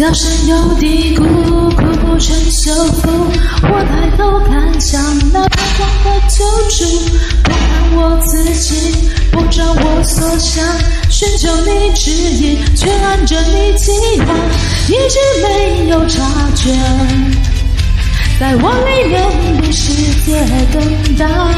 高山有低谷，苦不成修复。我抬头看向那远方的救主，我看我自己，不照我所想，寻求你指引，却按着你祈盼，一直没有察觉，在我里面的世界更大。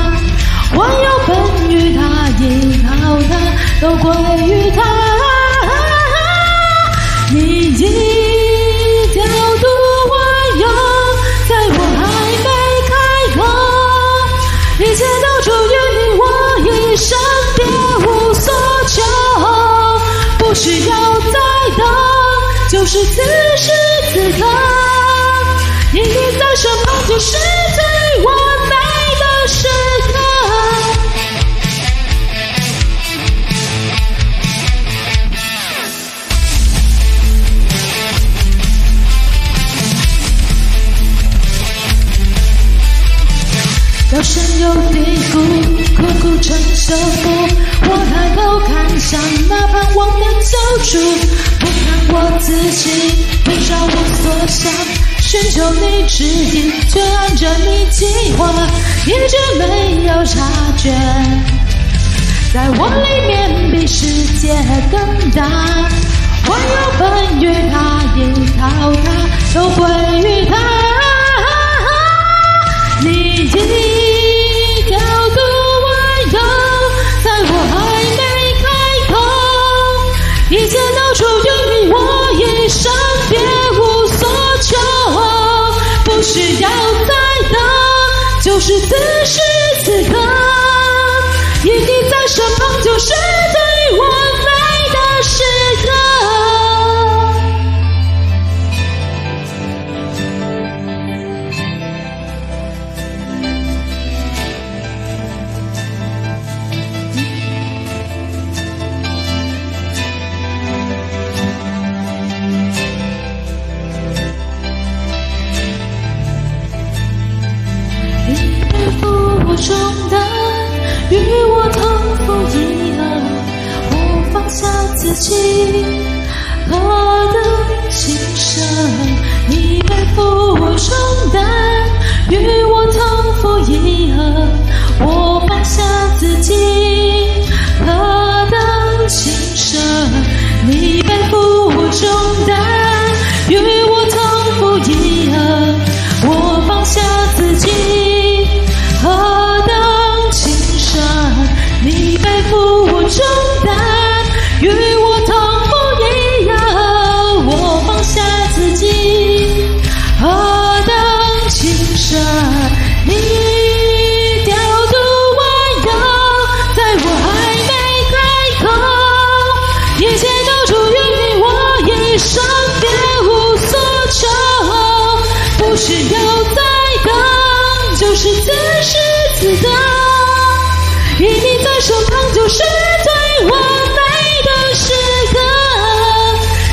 是此时此刻，你个在身旁，境是最完美的时刻。高山有低谷，苦苦承受负。我抬头看向那盼望的救主。我自己没少无所想，寻求你指引，却按着你计划，一直没有察觉，在我里面比世界更大，我要奔于它一藏。是此时此刻，一你在身旁，就是最我。重担与我同负，一样，我放下自己，何等。值得，与你在身旁就是最完美的时刻。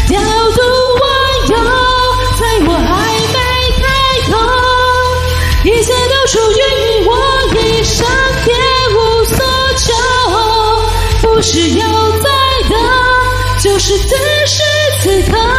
雕度我，又在我还没开口，一切都属于我，一生别无所求。不是要再等，就是此时此刻。